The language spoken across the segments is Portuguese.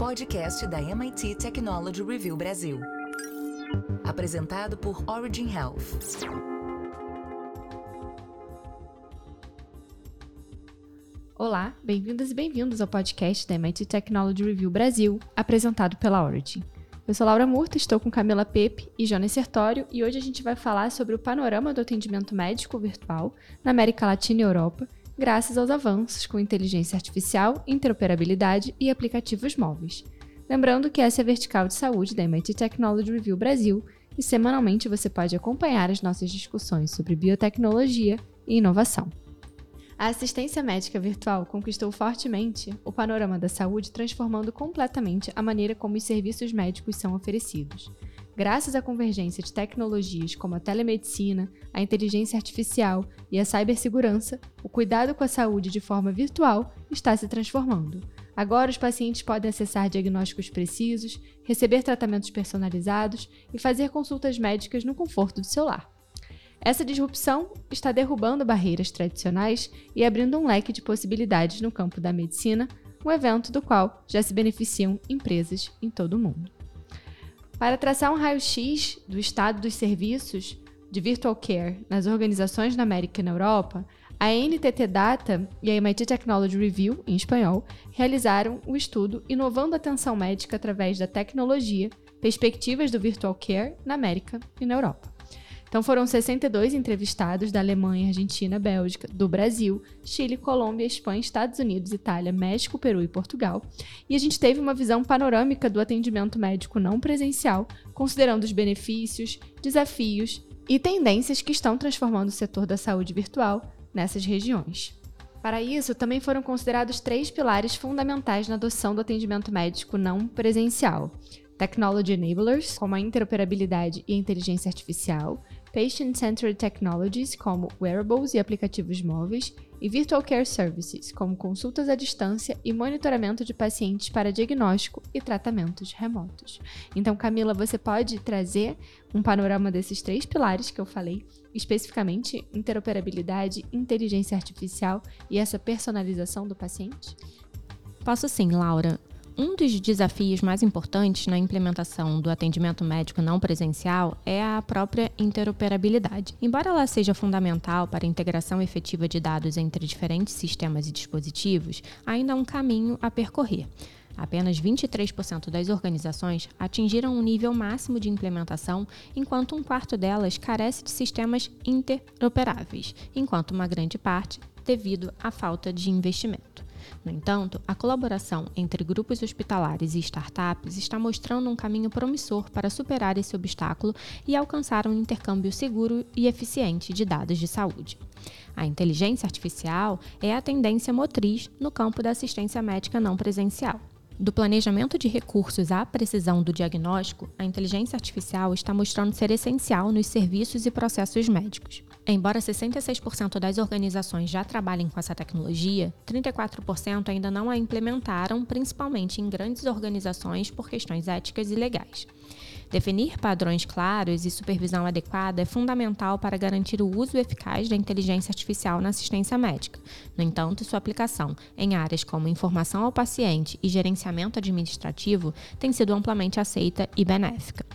podcast da MIT Technology Review Brasil. Apresentado por Origin Health. Olá, bem-vindas e bem-vindos ao podcast da MIT Technology Review Brasil, apresentado pela Origin. Eu sou Laura Murta, estou com Camila Pepe e Jonas Sertório e hoje a gente vai falar sobre o panorama do atendimento médico virtual na América Latina e Europa graças aos avanços com inteligência artificial, interoperabilidade e aplicativos móveis. Lembrando que essa é a vertical de saúde da MIT Technology Review Brasil e semanalmente você pode acompanhar as nossas discussões sobre biotecnologia e inovação. A assistência médica virtual conquistou fortemente o panorama da saúde, transformando completamente a maneira como os serviços médicos são oferecidos. Graças à convergência de tecnologias como a telemedicina, a inteligência artificial e a cibersegurança, o cuidado com a saúde de forma virtual está se transformando. Agora, os pacientes podem acessar diagnósticos precisos, receber tratamentos personalizados e fazer consultas médicas no conforto do seu lar. Essa disrupção está derrubando barreiras tradicionais e abrindo um leque de possibilidades no campo da medicina, um evento do qual já se beneficiam empresas em todo o mundo. Para traçar um raio-x do estado dos serviços de Virtual Care nas organizações na América e na Europa, a NTT Data e a MIT Technology Review, em espanhol, realizaram o estudo Inovando a Atenção Médica através da Tecnologia, Perspectivas do Virtual Care na América e na Europa. Então foram 62 entrevistados da Alemanha, Argentina, Bélgica, do Brasil, Chile, Colômbia, Espanha, Estados Unidos, Itália, México, Peru e Portugal. E a gente teve uma visão panorâmica do atendimento médico não presencial, considerando os benefícios, desafios e tendências que estão transformando o setor da saúde virtual nessas regiões. Para isso, também foram considerados três pilares fundamentais na adoção do atendimento médico não presencial: Technology Enablers, como a interoperabilidade e a inteligência artificial, Patient-Centered Technologies, como wearables e aplicativos móveis, e Virtual Care Services, como consultas à distância e monitoramento de pacientes para diagnóstico e tratamentos remotos. Então, Camila, você pode trazer um panorama desses três pilares que eu falei, especificamente interoperabilidade, inteligência artificial e essa personalização do paciente? Posso sim, Laura. Um dos desafios mais importantes na implementação do atendimento médico não presencial é a própria interoperabilidade. Embora ela seja fundamental para a integração efetiva de dados entre diferentes sistemas e dispositivos, ainda há um caminho a percorrer. Apenas 23% das organizações atingiram um nível máximo de implementação, enquanto um quarto delas carece de sistemas interoperáveis, enquanto uma grande parte devido à falta de investimento. No entanto, a colaboração entre grupos hospitalares e startups está mostrando um caminho promissor para superar esse obstáculo e alcançar um intercâmbio seguro e eficiente de dados de saúde. A inteligência artificial é a tendência motriz no campo da assistência médica não presencial. Do planejamento de recursos à precisão do diagnóstico, a inteligência artificial está mostrando ser essencial nos serviços e processos médicos. Embora 66% das organizações já trabalhem com essa tecnologia, 34% ainda não a implementaram, principalmente em grandes organizações por questões éticas e legais. Definir padrões claros e supervisão adequada é fundamental para garantir o uso eficaz da inteligência artificial na assistência médica. No entanto, sua aplicação em áreas como informação ao paciente e gerenciamento administrativo tem sido amplamente aceita e benéfica.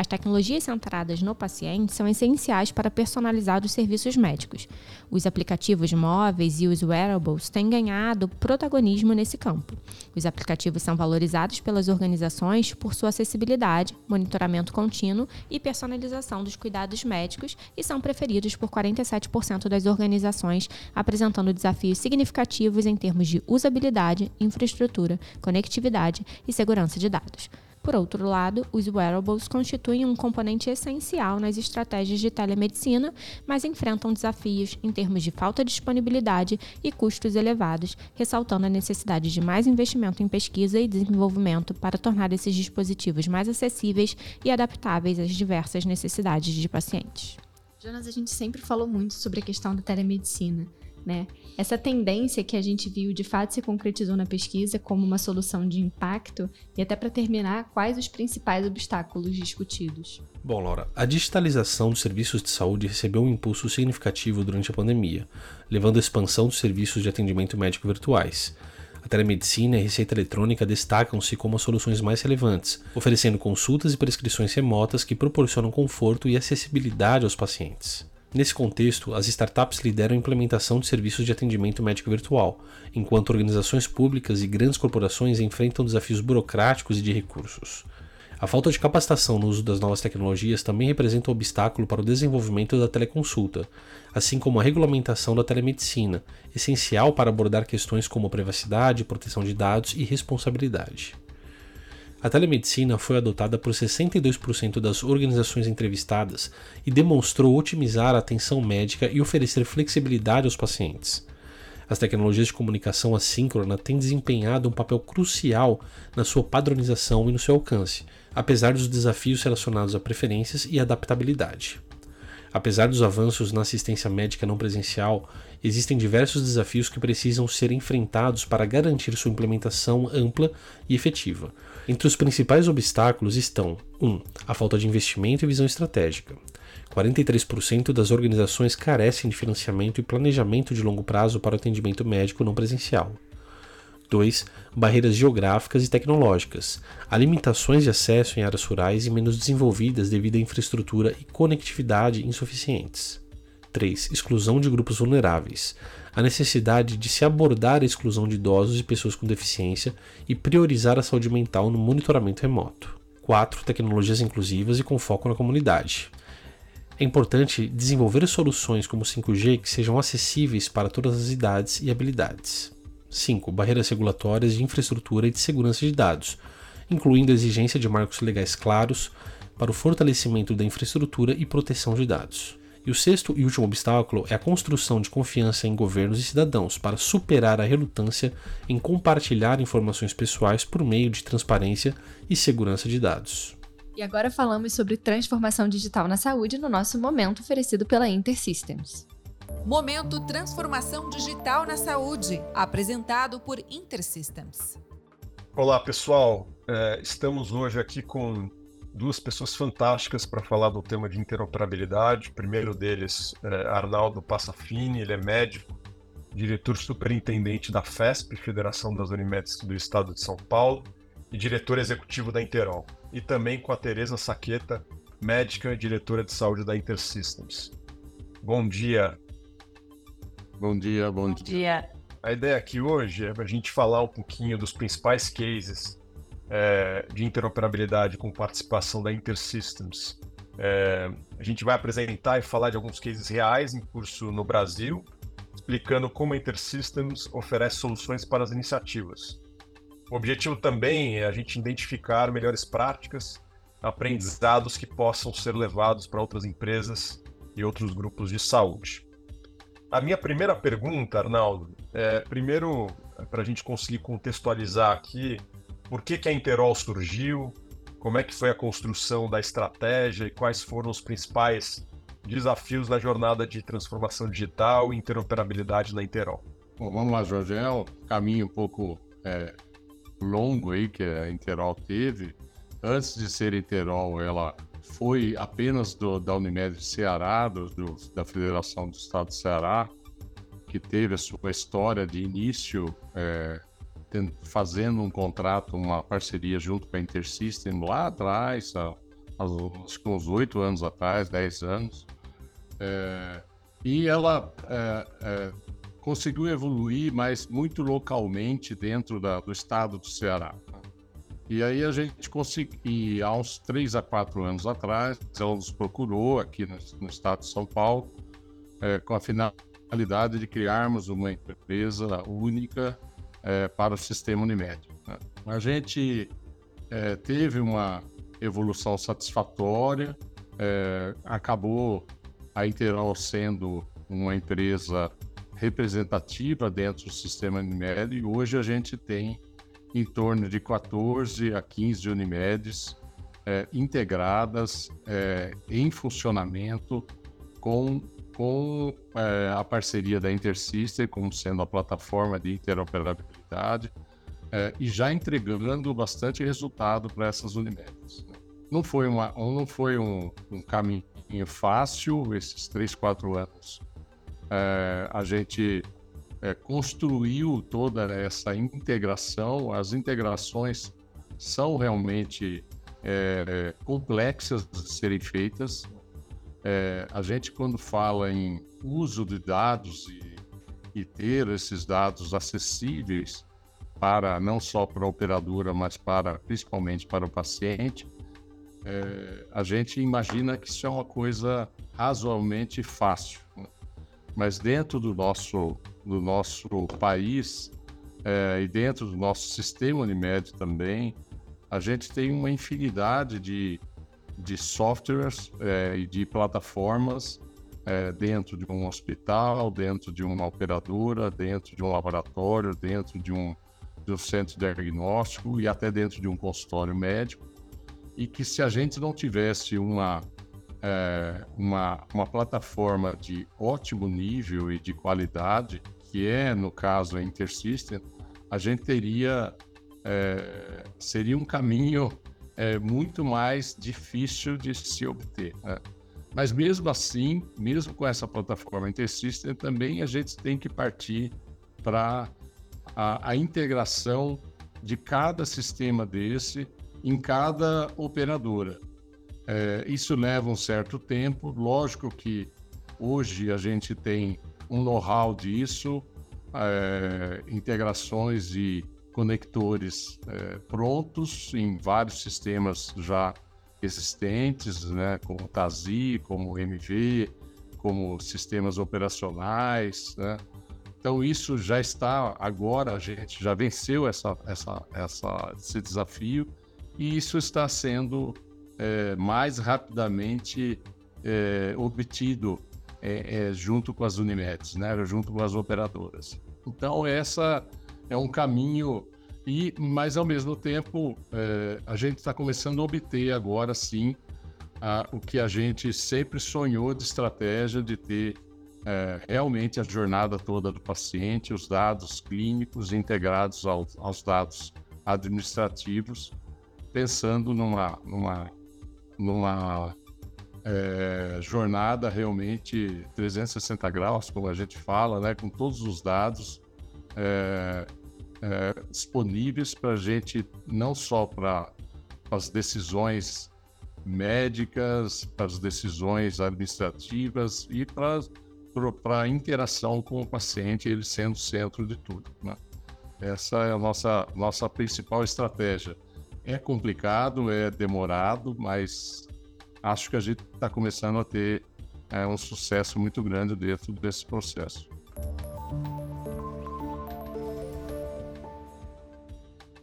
As tecnologias centradas no paciente são essenciais para personalizar os serviços médicos. Os aplicativos móveis e os wearables têm ganhado protagonismo nesse campo. Os aplicativos são valorizados pelas organizações por sua acessibilidade, monitoramento contínuo e personalização dos cuidados médicos e são preferidos por 47% das organizações, apresentando desafios significativos em termos de usabilidade, infraestrutura, conectividade e segurança de dados. Por outro lado, os wearables constituem um componente essencial nas estratégias de telemedicina, mas enfrentam desafios em termos de falta de disponibilidade e custos elevados, ressaltando a necessidade de mais investimento em pesquisa e desenvolvimento para tornar esses dispositivos mais acessíveis e adaptáveis às diversas necessidades de pacientes. Jonas, a gente sempre falou muito sobre a questão da telemedicina. Né? Essa tendência que a gente viu de fato se concretizou na pesquisa como uma solução de impacto e até para terminar, quais os principais obstáculos discutidos? Bom, Laura, a digitalização dos serviços de saúde recebeu um impulso significativo durante a pandemia, levando à expansão dos serviços de atendimento médico virtuais. A telemedicina e a receita eletrônica destacam-se como as soluções mais relevantes, oferecendo consultas e prescrições remotas que proporcionam conforto e acessibilidade aos pacientes. Nesse contexto, as startups lideram a implementação de serviços de atendimento médico virtual, enquanto organizações públicas e grandes corporações enfrentam desafios burocráticos e de recursos. A falta de capacitação no uso das novas tecnologias também representa um obstáculo para o desenvolvimento da teleconsulta, assim como a regulamentação da telemedicina, essencial para abordar questões como privacidade, proteção de dados e responsabilidade. A telemedicina foi adotada por 62% das organizações entrevistadas e demonstrou otimizar a atenção médica e oferecer flexibilidade aos pacientes. As tecnologias de comunicação assíncrona têm desempenhado um papel crucial na sua padronização e no seu alcance, apesar dos desafios relacionados a preferências e adaptabilidade. Apesar dos avanços na assistência médica não presencial, existem diversos desafios que precisam ser enfrentados para garantir sua implementação ampla e efetiva. Entre os principais obstáculos estão 1. Um, a falta de investimento e visão estratégica. 43% das organizações carecem de financiamento e planejamento de longo prazo para o atendimento médico não presencial. 2. Barreiras geográficas e tecnológicas. Há limitações de acesso em áreas rurais e menos desenvolvidas devido à infraestrutura e conectividade insuficientes. 3. Exclusão de grupos vulneráveis. A necessidade de se abordar a exclusão de idosos e pessoas com deficiência e priorizar a saúde mental no monitoramento remoto. 4. Tecnologias inclusivas e com foco na comunidade. É importante desenvolver soluções como o 5G que sejam acessíveis para todas as idades e habilidades. 5. Barreiras regulatórias de infraestrutura e de segurança de dados, incluindo a exigência de marcos legais claros para o fortalecimento da infraestrutura e proteção de dados. E o sexto e último obstáculo é a construção de confiança em governos e cidadãos para superar a relutância em compartilhar informações pessoais por meio de transparência e segurança de dados. E agora falamos sobre transformação digital na saúde no nosso momento oferecido pela InterSystems. Momento Transformação Digital na Saúde, apresentado por InterSystems. Olá, pessoal. É, estamos hoje aqui com duas pessoas fantásticas para falar do tema de interoperabilidade. O primeiro deles é Arnaldo Passafini, ele é médico, diretor superintendente da FESP, Federação das Unimedes do Estado de São Paulo, e diretor executivo da Interol. E também com a Tereza Saqueta, médica e diretora de saúde da InterSystems. Bom dia, Bom dia, bom, bom dia. dia. A ideia aqui hoje é a gente falar um pouquinho dos principais cases é, de interoperabilidade com participação da InterSystems. É, a gente vai apresentar e falar de alguns cases reais em curso no Brasil, explicando como a InterSystems oferece soluções para as iniciativas. O objetivo também é a gente identificar melhores práticas, aprendizados que possam ser levados para outras empresas e outros grupos de saúde. A minha primeira pergunta, Arnaldo, é primeiro para a gente conseguir contextualizar aqui por que, que a Interol surgiu, como é que foi a construção da estratégia e quais foram os principais desafios na jornada de transformação digital e interoperabilidade na Interol. Bom, vamos lá, Jorge. É um caminho um pouco é, longo aí que a Interol teve. Antes de ser Interol, ela foi apenas do, da Unimed Ceará, do, do, da Federação do Estado do Ceará, que teve a sua história de início é, fazendo um contrato, uma parceria junto com a InterSystem lá atrás, há, acho que uns oito anos atrás, dez anos. É, e ela é, é, conseguiu evoluir, mas muito localmente dentro da, do estado do Ceará. E aí a gente conseguiu, há uns três a quatro anos atrás, ela nos procurou aqui no, no estado de São Paulo, é, com a finalidade de criarmos uma empresa única é, para o sistema Unimed. Né? A gente é, teve uma evolução satisfatória, é, acabou a Interol sendo uma empresa representativa dentro do sistema Unimed e hoje a gente tem em torno de 14 a 15 Unimedes é, integradas é, em funcionamento com, com é, a parceria da InterSystem como sendo a plataforma de interoperabilidade é, e já entregando bastante resultado para essas Unimedes. Não foi, uma, não foi um, um caminho fácil esses três, quatro anos. É, a gente é, construiu toda essa integração. As integrações são realmente é, é complexas de serem feitas. É, a gente, quando fala em uso de dados e, e ter esses dados acessíveis para não só para a operadora, mas para principalmente para o paciente, é, a gente imagina que isso é uma coisa razoavelmente fácil. Mas dentro do nosso, do nosso país é, e dentro do nosso sistema Unimed também, a gente tem uma infinidade de, de softwares é, e de plataformas é, dentro de um hospital, dentro de uma operadora, dentro de um laboratório, dentro de um, de um centro diagnóstico e até dentro de um consultório médico. E que se a gente não tivesse uma, é, uma, uma plataforma de ótimo nível e de qualidade, que é, no caso, a InterSystem, a gente teria, é, seria um caminho é, muito mais difícil de se obter. Né? Mas mesmo assim, mesmo com essa plataforma InterSystem, também a gente tem que partir para a, a integração de cada sistema desse em cada operadora. É, isso leva um certo tempo, lógico que hoje a gente tem um know-how disso, é, integrações e conectores é, prontos em vários sistemas já existentes, né, como TASI, como MV, como sistemas operacionais, né? Então isso já está agora a gente já venceu essa, essa, essa, esse desafio e isso está sendo é, mais rapidamente é, obtido é, é, junto com as Unimedes, né, junto com as operadoras. Então essa é um caminho e, mas ao mesmo tempo é, a gente está começando a obter agora sim a, o que a gente sempre sonhou de estratégia de ter é, realmente a jornada toda do paciente, os dados clínicos integrados ao, aos dados administrativos pensando numa, numa, numa é, jornada realmente 360 graus, como a gente fala, né, com todos os dados é, é, disponíveis para a gente, não só para as decisões médicas, para as decisões administrativas e para a interação com o paciente, ele sendo o centro de tudo. Né? Essa é a nossa, nossa principal estratégia é complicado, é demorado, mas acho que a gente está começando a ter é, um sucesso muito grande dentro desse processo.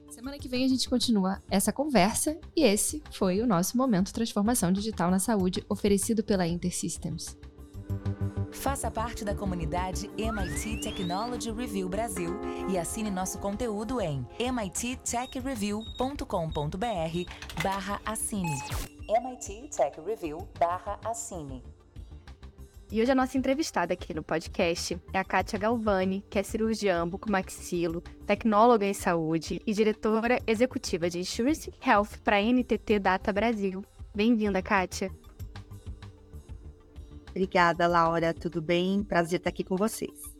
Semana que vem a gente continua essa conversa e esse foi o nosso momento Transformação Digital na Saúde oferecido pela InterSystems. Faça parte da comunidade MIT Technology Review Brasil e assine nosso conteúdo em mittechreview.com.br barra assine. MIT Tech Review barra assine. E hoje a nossa entrevistada aqui no podcast é a Kátia Galvani, que é cirurgiã bucomaxilo, tecnóloga em saúde e diretora executiva de Insurance Health para a NTT Data Brasil. Bem-vinda, Kátia. Obrigada, Laura. Tudo bem? Prazer estar aqui com vocês.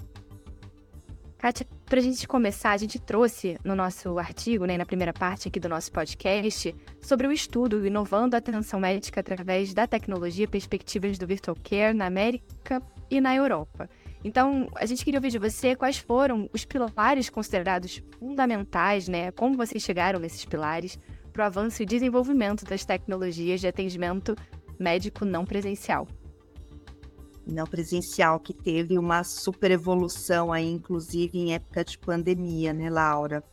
Kátia, para a gente começar, a gente trouxe no nosso artigo, né, na primeira parte aqui do nosso podcast, sobre o estudo Inovando a Atenção Médica através da Tecnologia Perspectivas do Virtual Care na América e na Europa. Então, a gente queria ouvir de você quais foram os pilares considerados fundamentais, né? Como vocês chegaram nesses pilares para o avanço e desenvolvimento das tecnologias de atendimento médico não presencial não presencial, que teve uma super evolução aí, inclusive em época de pandemia, né, Laura?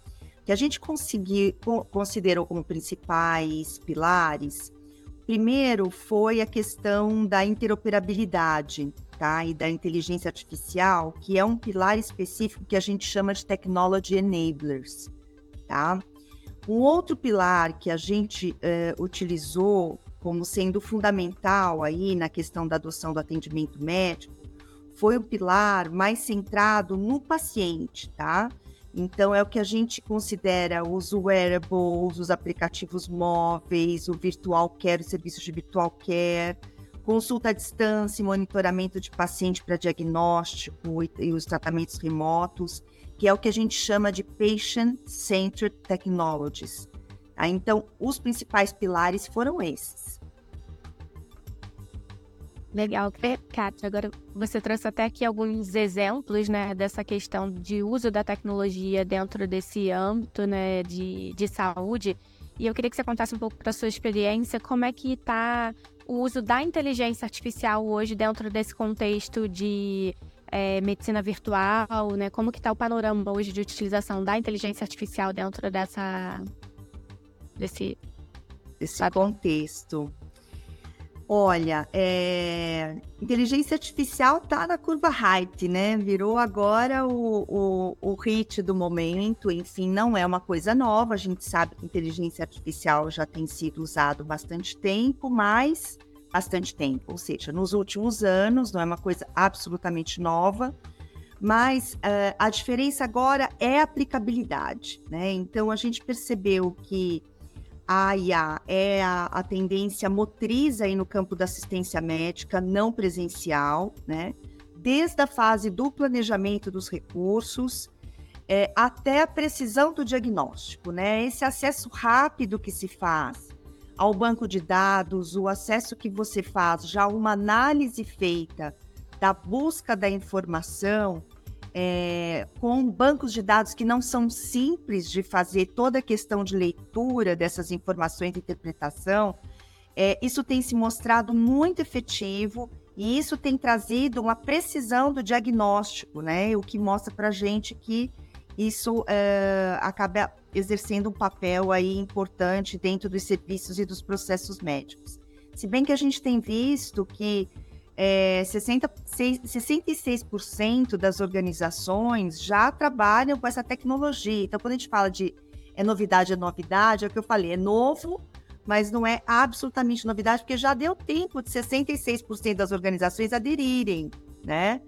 Que a gente conseguiu, considerou como principais pilares. Primeiro foi a questão da interoperabilidade, tá? E da inteligência artificial, que é um pilar específico que a gente chama de technology enablers, tá? Um outro pilar que a gente uh, utilizou como sendo fundamental aí na questão da adoção do atendimento médico foi o pilar mais centrado no paciente, tá? Então é o que a gente considera os wearables, os aplicativos móveis, o virtual care, os serviços de virtual care, consulta à distância e monitoramento de paciente para diagnóstico e, e, os tratamentos remotos, que é o que a gente chama de Patient-Centered Technologies. Tá? Então, os principais pilares foram esses. Legal, Kátia. Agora você trouxe até aqui alguns exemplos, né, dessa questão de uso da tecnologia dentro desse âmbito, né, de, de saúde. E eu queria que você contasse um pouco para sua experiência, como é que está o uso da inteligência artificial hoje dentro desse contexto de é, medicina virtual, né? Como que está o panorama hoje de utilização da inteligência artificial dentro dessa desse, desse contexto? Olha, é... inteligência artificial tá na curva hype, né? Virou agora o, o, o hit do momento. Enfim, não é uma coisa nova. A gente sabe que inteligência artificial já tem sido usado bastante tempo, mas bastante tempo. Ou seja, nos últimos anos, não é uma coisa absolutamente nova. Mas uh, a diferença agora é a aplicabilidade, né? Então a gente percebeu que a IA é a, a, tendência motriz aí no campo da assistência médica não presencial, né? Desde a fase do planejamento dos recursos é, até a precisão do diagnóstico, né? Esse acesso rápido que se faz ao banco de dados, o acesso que você faz já uma análise feita da busca da informação, é, com bancos de dados que não são simples de fazer toda a questão de leitura dessas informações e interpretação, é, isso tem se mostrado muito efetivo e isso tem trazido uma precisão do diagnóstico, né? O que mostra para gente que isso é, acaba exercendo um papel aí importante dentro dos serviços e dos processos médicos. Se bem que a gente tem visto que é, 60, 66% das organizações já trabalham com essa tecnologia. Então, quando a gente fala de é novidade, é novidade, é o que eu falei, é novo, mas não é absolutamente novidade, porque já deu tempo de 66% das organizações aderirem, né?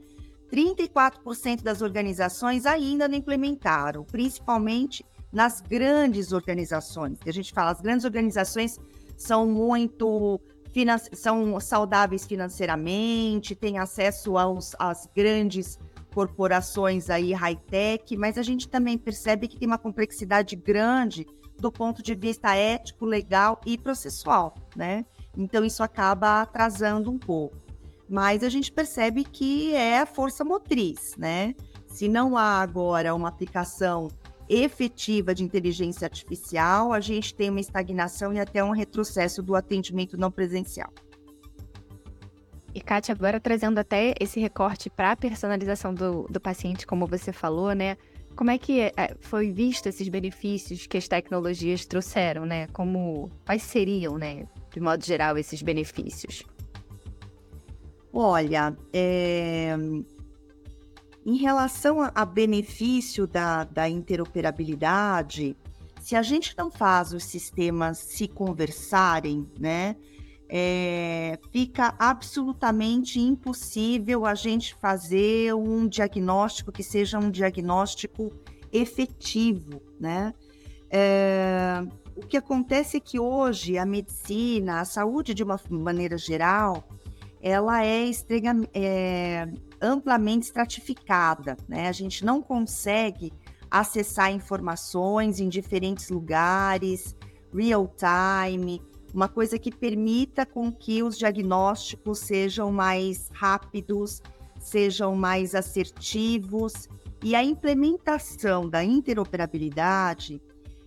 34% das organizações ainda não implementaram, principalmente nas grandes organizações. A gente fala, as grandes organizações são muito são saudáveis financeiramente, têm acesso aos, às grandes corporações aí high-tech, mas a gente também percebe que tem uma complexidade grande do ponto de vista ético, legal e processual, né? Então isso acaba atrasando um pouco. Mas a gente percebe que é a força motriz, né? Se não há agora uma aplicação efetiva de inteligência artificial, a gente tem uma estagnação e até um retrocesso do atendimento não presencial. E, Kátia, agora trazendo até esse recorte para a personalização do, do paciente, como você falou, né? Como é que é, foi visto esses benefícios que as tecnologias trouxeram, né? Como, quais seriam, né, de modo geral, esses benefícios? Olha, é, em relação a, benefício da, da interoperabilidade, se a gente não faz os sistemas se conversarem, né, é, fica absolutamente impossível a gente fazer um diagnóstico que seja um diagnóstico efetivo, né? É, o que acontece é que hoje a medicina, a saúde de uma maneira geral, ela é, é amplamente estratificada, né? A gente não consegue acessar informações em diferentes lugares, real time, uma coisa que permita com que os diagnósticos sejam mais rápidos, sejam mais assertivos e a implementação da interoperabilidade,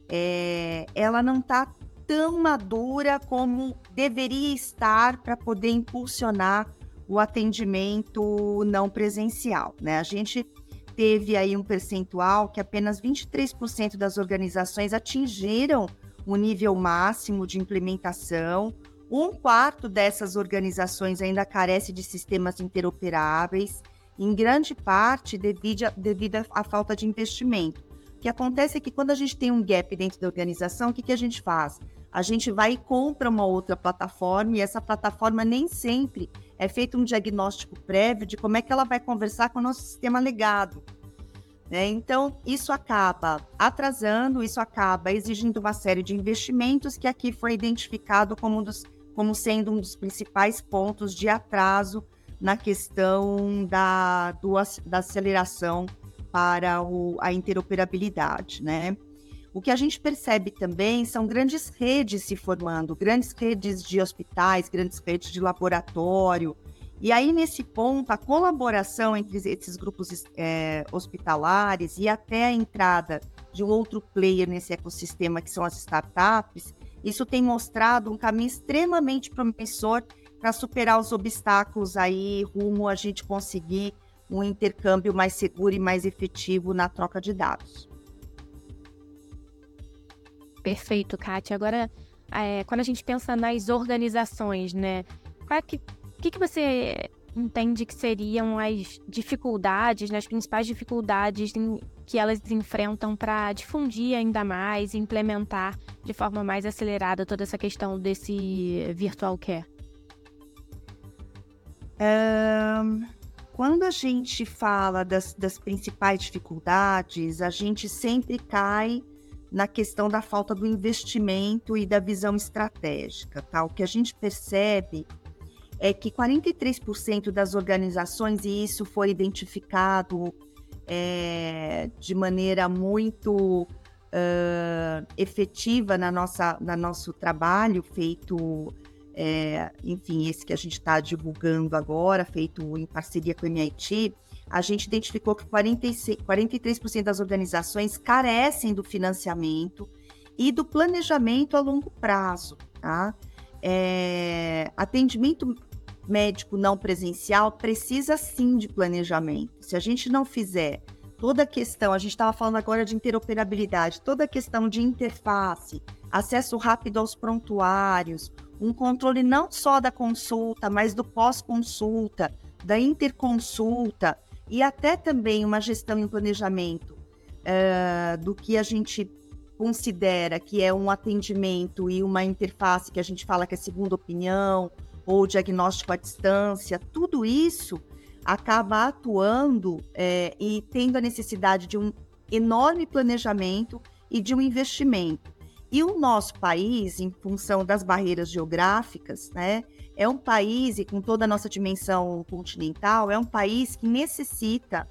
é, ela não está tão madura como deveria estar para poder impulsionar o atendimento não presencial. Né? A gente teve aí um percentual que apenas 23% das organizações atingiram o nível máximo de implementação. Um quarto dessas organizações ainda carece de sistemas interoperáveis, em grande parte devido, a, devido à falta de investimento. O que acontece é que quando a gente tem um gap dentro da organização, o que, que a gente faz? A gente vai e compra uma outra plataforma e essa plataforma nem sempre é feito um diagnóstico prévio de como é que ela vai conversar com o nosso sistema legado. Né? Então, isso acaba atrasando, isso acaba exigindo uma série de investimentos que aqui foi identificado como um dos, como sendo um dos principais pontos de atraso na questão da, do, da aceleração para o, a interoperabilidade, né? O que a gente percebe também são grandes redes se formando, grandes redes de hospitais, grandes redes de laboratório. E aí, nesse ponto, a colaboração entre esses grupos é, hospitalares e até a entrada de um outro player nesse ecossistema, que são as startups, isso tem mostrado um caminho extremamente promissor para superar os obstáculos aí rumo a gente conseguir um intercâmbio mais seguro e mais efetivo na troca de dados. Perfeito, Kátia. Agora, é, quando a gente pensa nas organizações, né? O é que, que, que você entende que seriam as dificuldades, né, as principais dificuldades em, que elas enfrentam para difundir ainda mais implementar de forma mais acelerada toda essa questão desse virtual care? Um, quando a gente fala das, das principais dificuldades, a gente sempre cai na questão da falta do investimento e da visão estratégica. Tá? O que a gente percebe é que 43% das organizações, e isso foi identificado é, de maneira muito uh, efetiva na nossa, no nosso trabalho feito, é, enfim, esse que a gente está divulgando agora, feito em parceria com o MIT, a gente identificou que 46, 43% das organizações carecem do financiamento e do planejamento a longo prazo. Tá? É, atendimento médico não presencial precisa sim de planejamento. Se a gente não fizer toda a questão, a gente estava falando agora de interoperabilidade, toda a questão de interface, acesso rápido aos prontuários, um controle não só da consulta, mas do pós-consulta, da interconsulta, e até também uma gestão e um planejamento uh, do que a gente considera que é um atendimento e uma interface que a gente fala que é segunda opinião ou diagnóstico à distância, tudo isso acaba atuando é, e tendo a necessidade de um enorme planejamento e de um investimento. E o nosso país, em função das barreiras geográficas, né, é um país, e com toda a nossa dimensão continental, é um país que necessita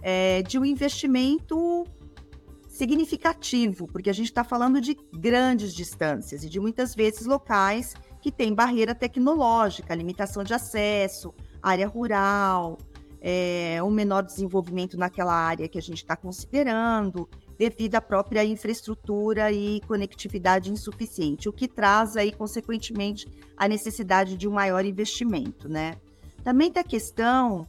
é, de um investimento significativo, porque a gente está falando de grandes distâncias e de muitas vezes locais que têm barreira tecnológica, limitação de acesso, área rural, é, um menor desenvolvimento naquela área que a gente está considerando, devido à própria infraestrutura e conectividade insuficiente, o que traz aí, consequentemente, a necessidade de um maior investimento, né? Também tem a questão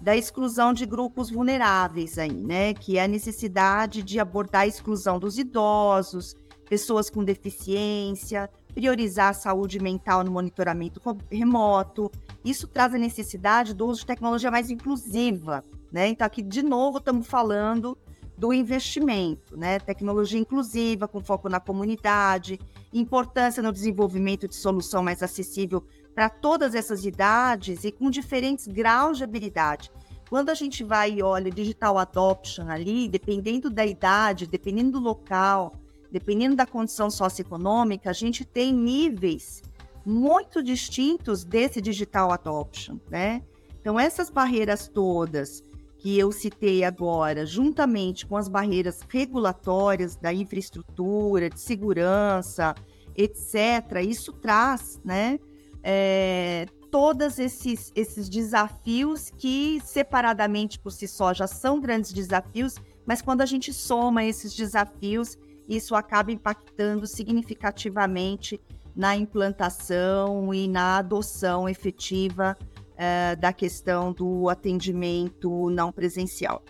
da exclusão de grupos vulneráveis aí, né? Que é a necessidade de abordar a exclusão dos idosos, pessoas com deficiência, priorizar a saúde mental no monitoramento remoto. Isso traz a necessidade do uso de tecnologia mais inclusiva, né? Então aqui de novo estamos falando do investimento, né? Tecnologia inclusiva, com foco na comunidade, importância no desenvolvimento de solução mais acessível para todas essas idades e com diferentes graus de habilidade. Quando a gente vai e olha digital adoption ali, dependendo da idade, dependendo do local, dependendo da condição socioeconômica, a gente tem níveis muito distintos desse digital adoption, né? Então essas barreiras todas que eu citei agora, juntamente com as barreiras regulatórias da infraestrutura, de segurança, etc., isso traz, né, é, todos esses, esses desafios que, separadamente por si só, já são grandes desafios, mas quando a gente soma esses desafios, isso acaba impactando significativamente na implantação e na adoção efetiva é, da questão do atendimento não presencial.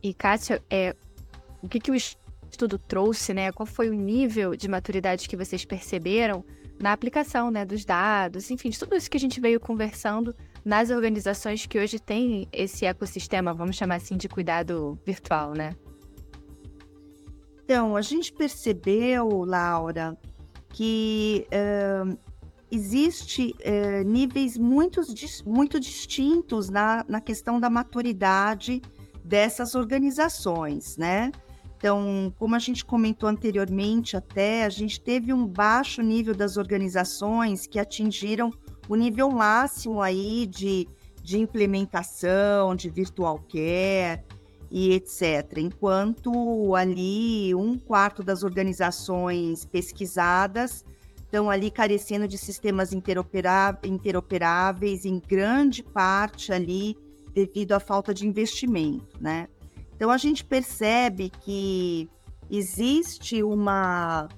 E, Kátia, é, o que, que o estudo trouxe, né? Qual foi o nível de maturidade que vocês perceberam na aplicação né, dos dados, enfim, de tudo isso que a gente veio conversando nas organizações que hoje têm esse ecossistema, vamos chamar assim, de cuidado virtual, né? Então, a gente percebeu, Laura, que uh, existe é, níveis muito, muito distintos na, na questão da maturidade dessas organizações, né? Então, como a gente comentou anteriormente, até a gente teve um baixo nível das organizações que atingiram o nível máximo aí de, de implementação, de virtual care e etc. Enquanto ali um quarto das organizações pesquisadas estão ali carecendo de sistemas interoperáveis, em grande parte ali devido à falta de investimento, né? Então a gente percebe que existe uma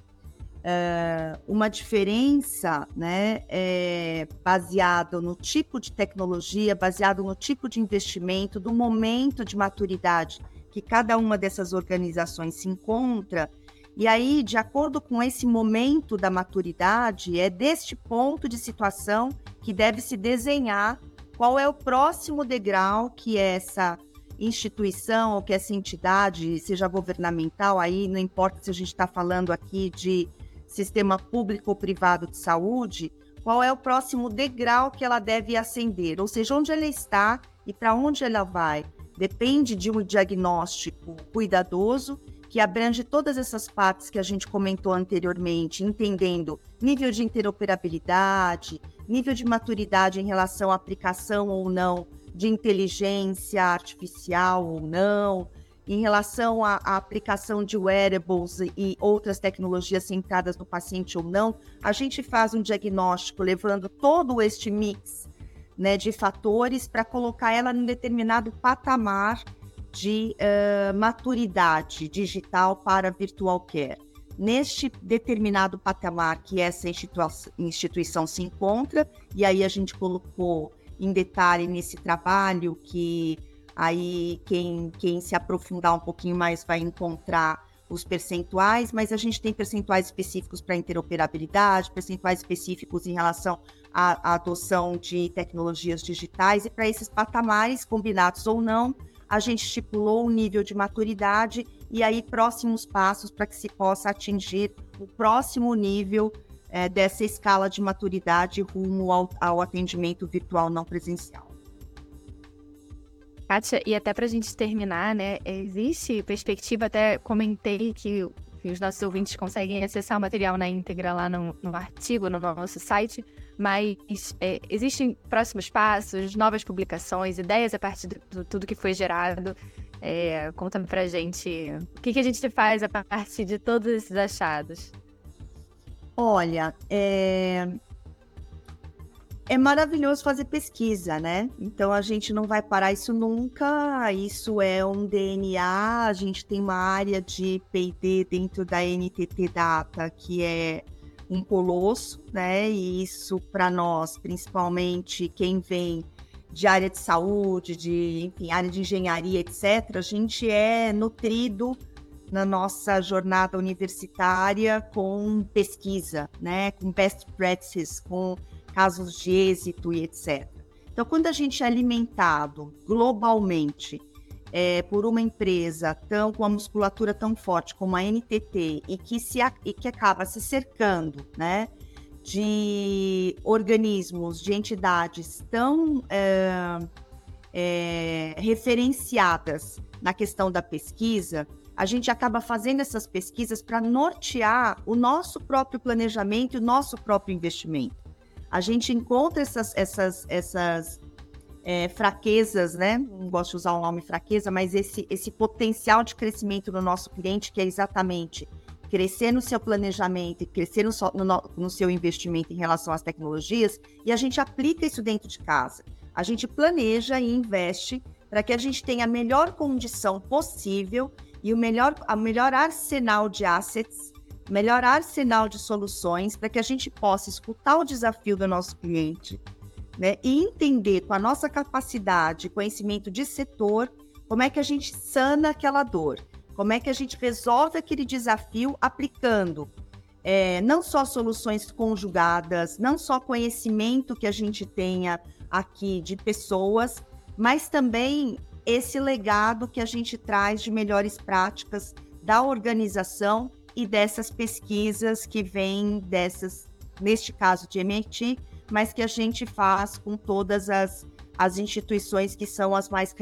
é, uma diferença, né, é, baseado no tipo de tecnologia, baseado no tipo de investimento, do momento de maturidade que cada uma dessas organizações se encontra e aí, de acordo com esse momento da maturidade, é deste ponto de situação que deve se desenhar qual é o próximo degrau que essa instituição ou que essa entidade, seja governamental, aí não importa se a gente está falando aqui de sistema público ou privado de saúde, qual é o próximo degrau que ela deve ascender, ou seja, onde ela está e para onde ela vai. Depende de um diagnóstico cuidadoso que abrange todas essas partes que a gente comentou anteriormente, entendendo nível de interoperabilidade, nível de maturidade em relação à aplicação ou não de inteligência artificial ou não, em relação à, à, aplicação de wearables e outras tecnologias centradas no paciente ou não, a gente faz um diagnóstico levando todo este mix né, de fatores para colocar ela em determinado patamar de uh, maturidade digital para virtual care. Neste determinado patamar que essa instituição se encontra, e aí a gente colocou em detalhe nesse trabalho que aí quem, quem se aprofundar um pouquinho mais vai encontrar os percentuais, mas a gente tem percentuais específicos para interoperabilidade, percentuais específicos em relação à, à adoção de tecnologias digitais, e para esses patamares, combinados ou não, a gente estipulou um nível de maturidade e aí próximos passos para que se possa atingir o próximo nível é, dessa escala de maturidade rumo ao, ao atendimento virtual não presencial. Kátia, e até para a gente terminar, né, existe perspectiva, até comentei que, que, os nossos ouvintes conseguem acessar o material na íntegra lá no, no artigo, no nosso site, mas é, existem próximos passos, novas publicações, ideias a partir de tudo que foi gerado. É, conta pra gente o que, que a gente faz a partir de todos esses achados. Olha, é... é maravilhoso fazer pesquisa, né? Então a gente não vai parar isso nunca. Isso é um DNA. A gente tem uma área de PD dentro da NTT Data que é um colosso, né? E isso para nós, principalmente quem vem de área de saúde, de enfim, área de engenharia, etc., a gente é nutrido na nossa jornada universitária com pesquisa, né? Com best practices, com casos de êxito e etc. Então, quando a gente é alimentado globalmente é, por uma empresa tão com uma musculatura tão forte como a NTT e que se e que acaba se cercando, né, de organismos, de entidades tão é, é, referenciadas na questão da pesquisa, a gente acaba fazendo essas pesquisas para nortear o nosso próprio planejamento o nosso próprio investimento. A gente encontra essas, essas, essas é, fraquezas, né? Não gosto de usar o nome fraqueza, mas esse, esse potencial de crescimento do nosso cliente, que é exatamente crescer no seu planejamento e crescer no, no, no seu investimento em relação às tecnologias, e a gente aplica isso dentro de casa. A gente planeja e investe para que a gente tenha a melhor condição possível e o melhor, a melhor arsenal de assets, melhor arsenal de soluções para que a gente possa escutar o desafio do nosso cliente, né? E entender com a nossa capacidade, conhecimento de setor, como é que a gente sana aquela dor, como é que a gente resolve aquele desafio aplicando é, não só soluções conjugadas, não só conhecimento que a gente tenha aqui de pessoas, mas também esse legado que a gente traz de melhores práticas da organização e dessas pesquisas que vêm dessas, neste caso de MIT, mas que a gente faz com todas as, as instituições que são as mais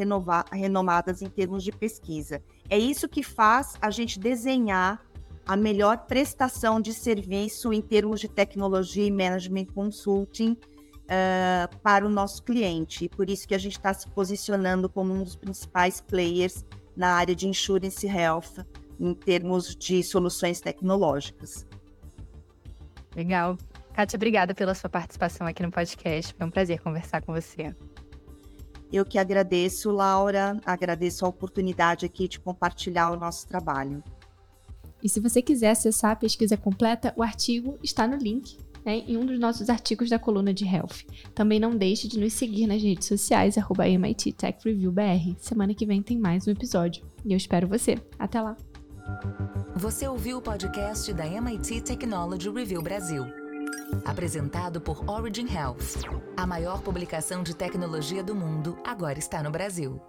renomadas em termos de pesquisa. É isso que faz a gente desenhar a melhor prestação de serviço em termos de tecnologia e management consulting uh, para o nosso cliente. Por isso que a gente está se posicionando como um dos principais players na área de insurance health em termos de soluções tecnológicas. Legal. Kátia, obrigada pela sua participação aqui no podcast. Foi um prazer conversar com você. Eu que agradeço, Laura. Agradeço a oportunidade aqui de compartilhar o nosso trabalho. E se você quiser acessar a pesquisa completa, o artigo está no link né, em um dos nossos artigos da coluna de Health. Também não deixe de nos seguir nas redes sociais, arroba MIT Tech Review BR. Semana que vem tem mais um episódio. E eu espero você. Até lá! Você ouviu o podcast da MIT Technology Review Brasil. Apresentado por Origin Health. A maior publicação de tecnologia do mundo agora está no Brasil.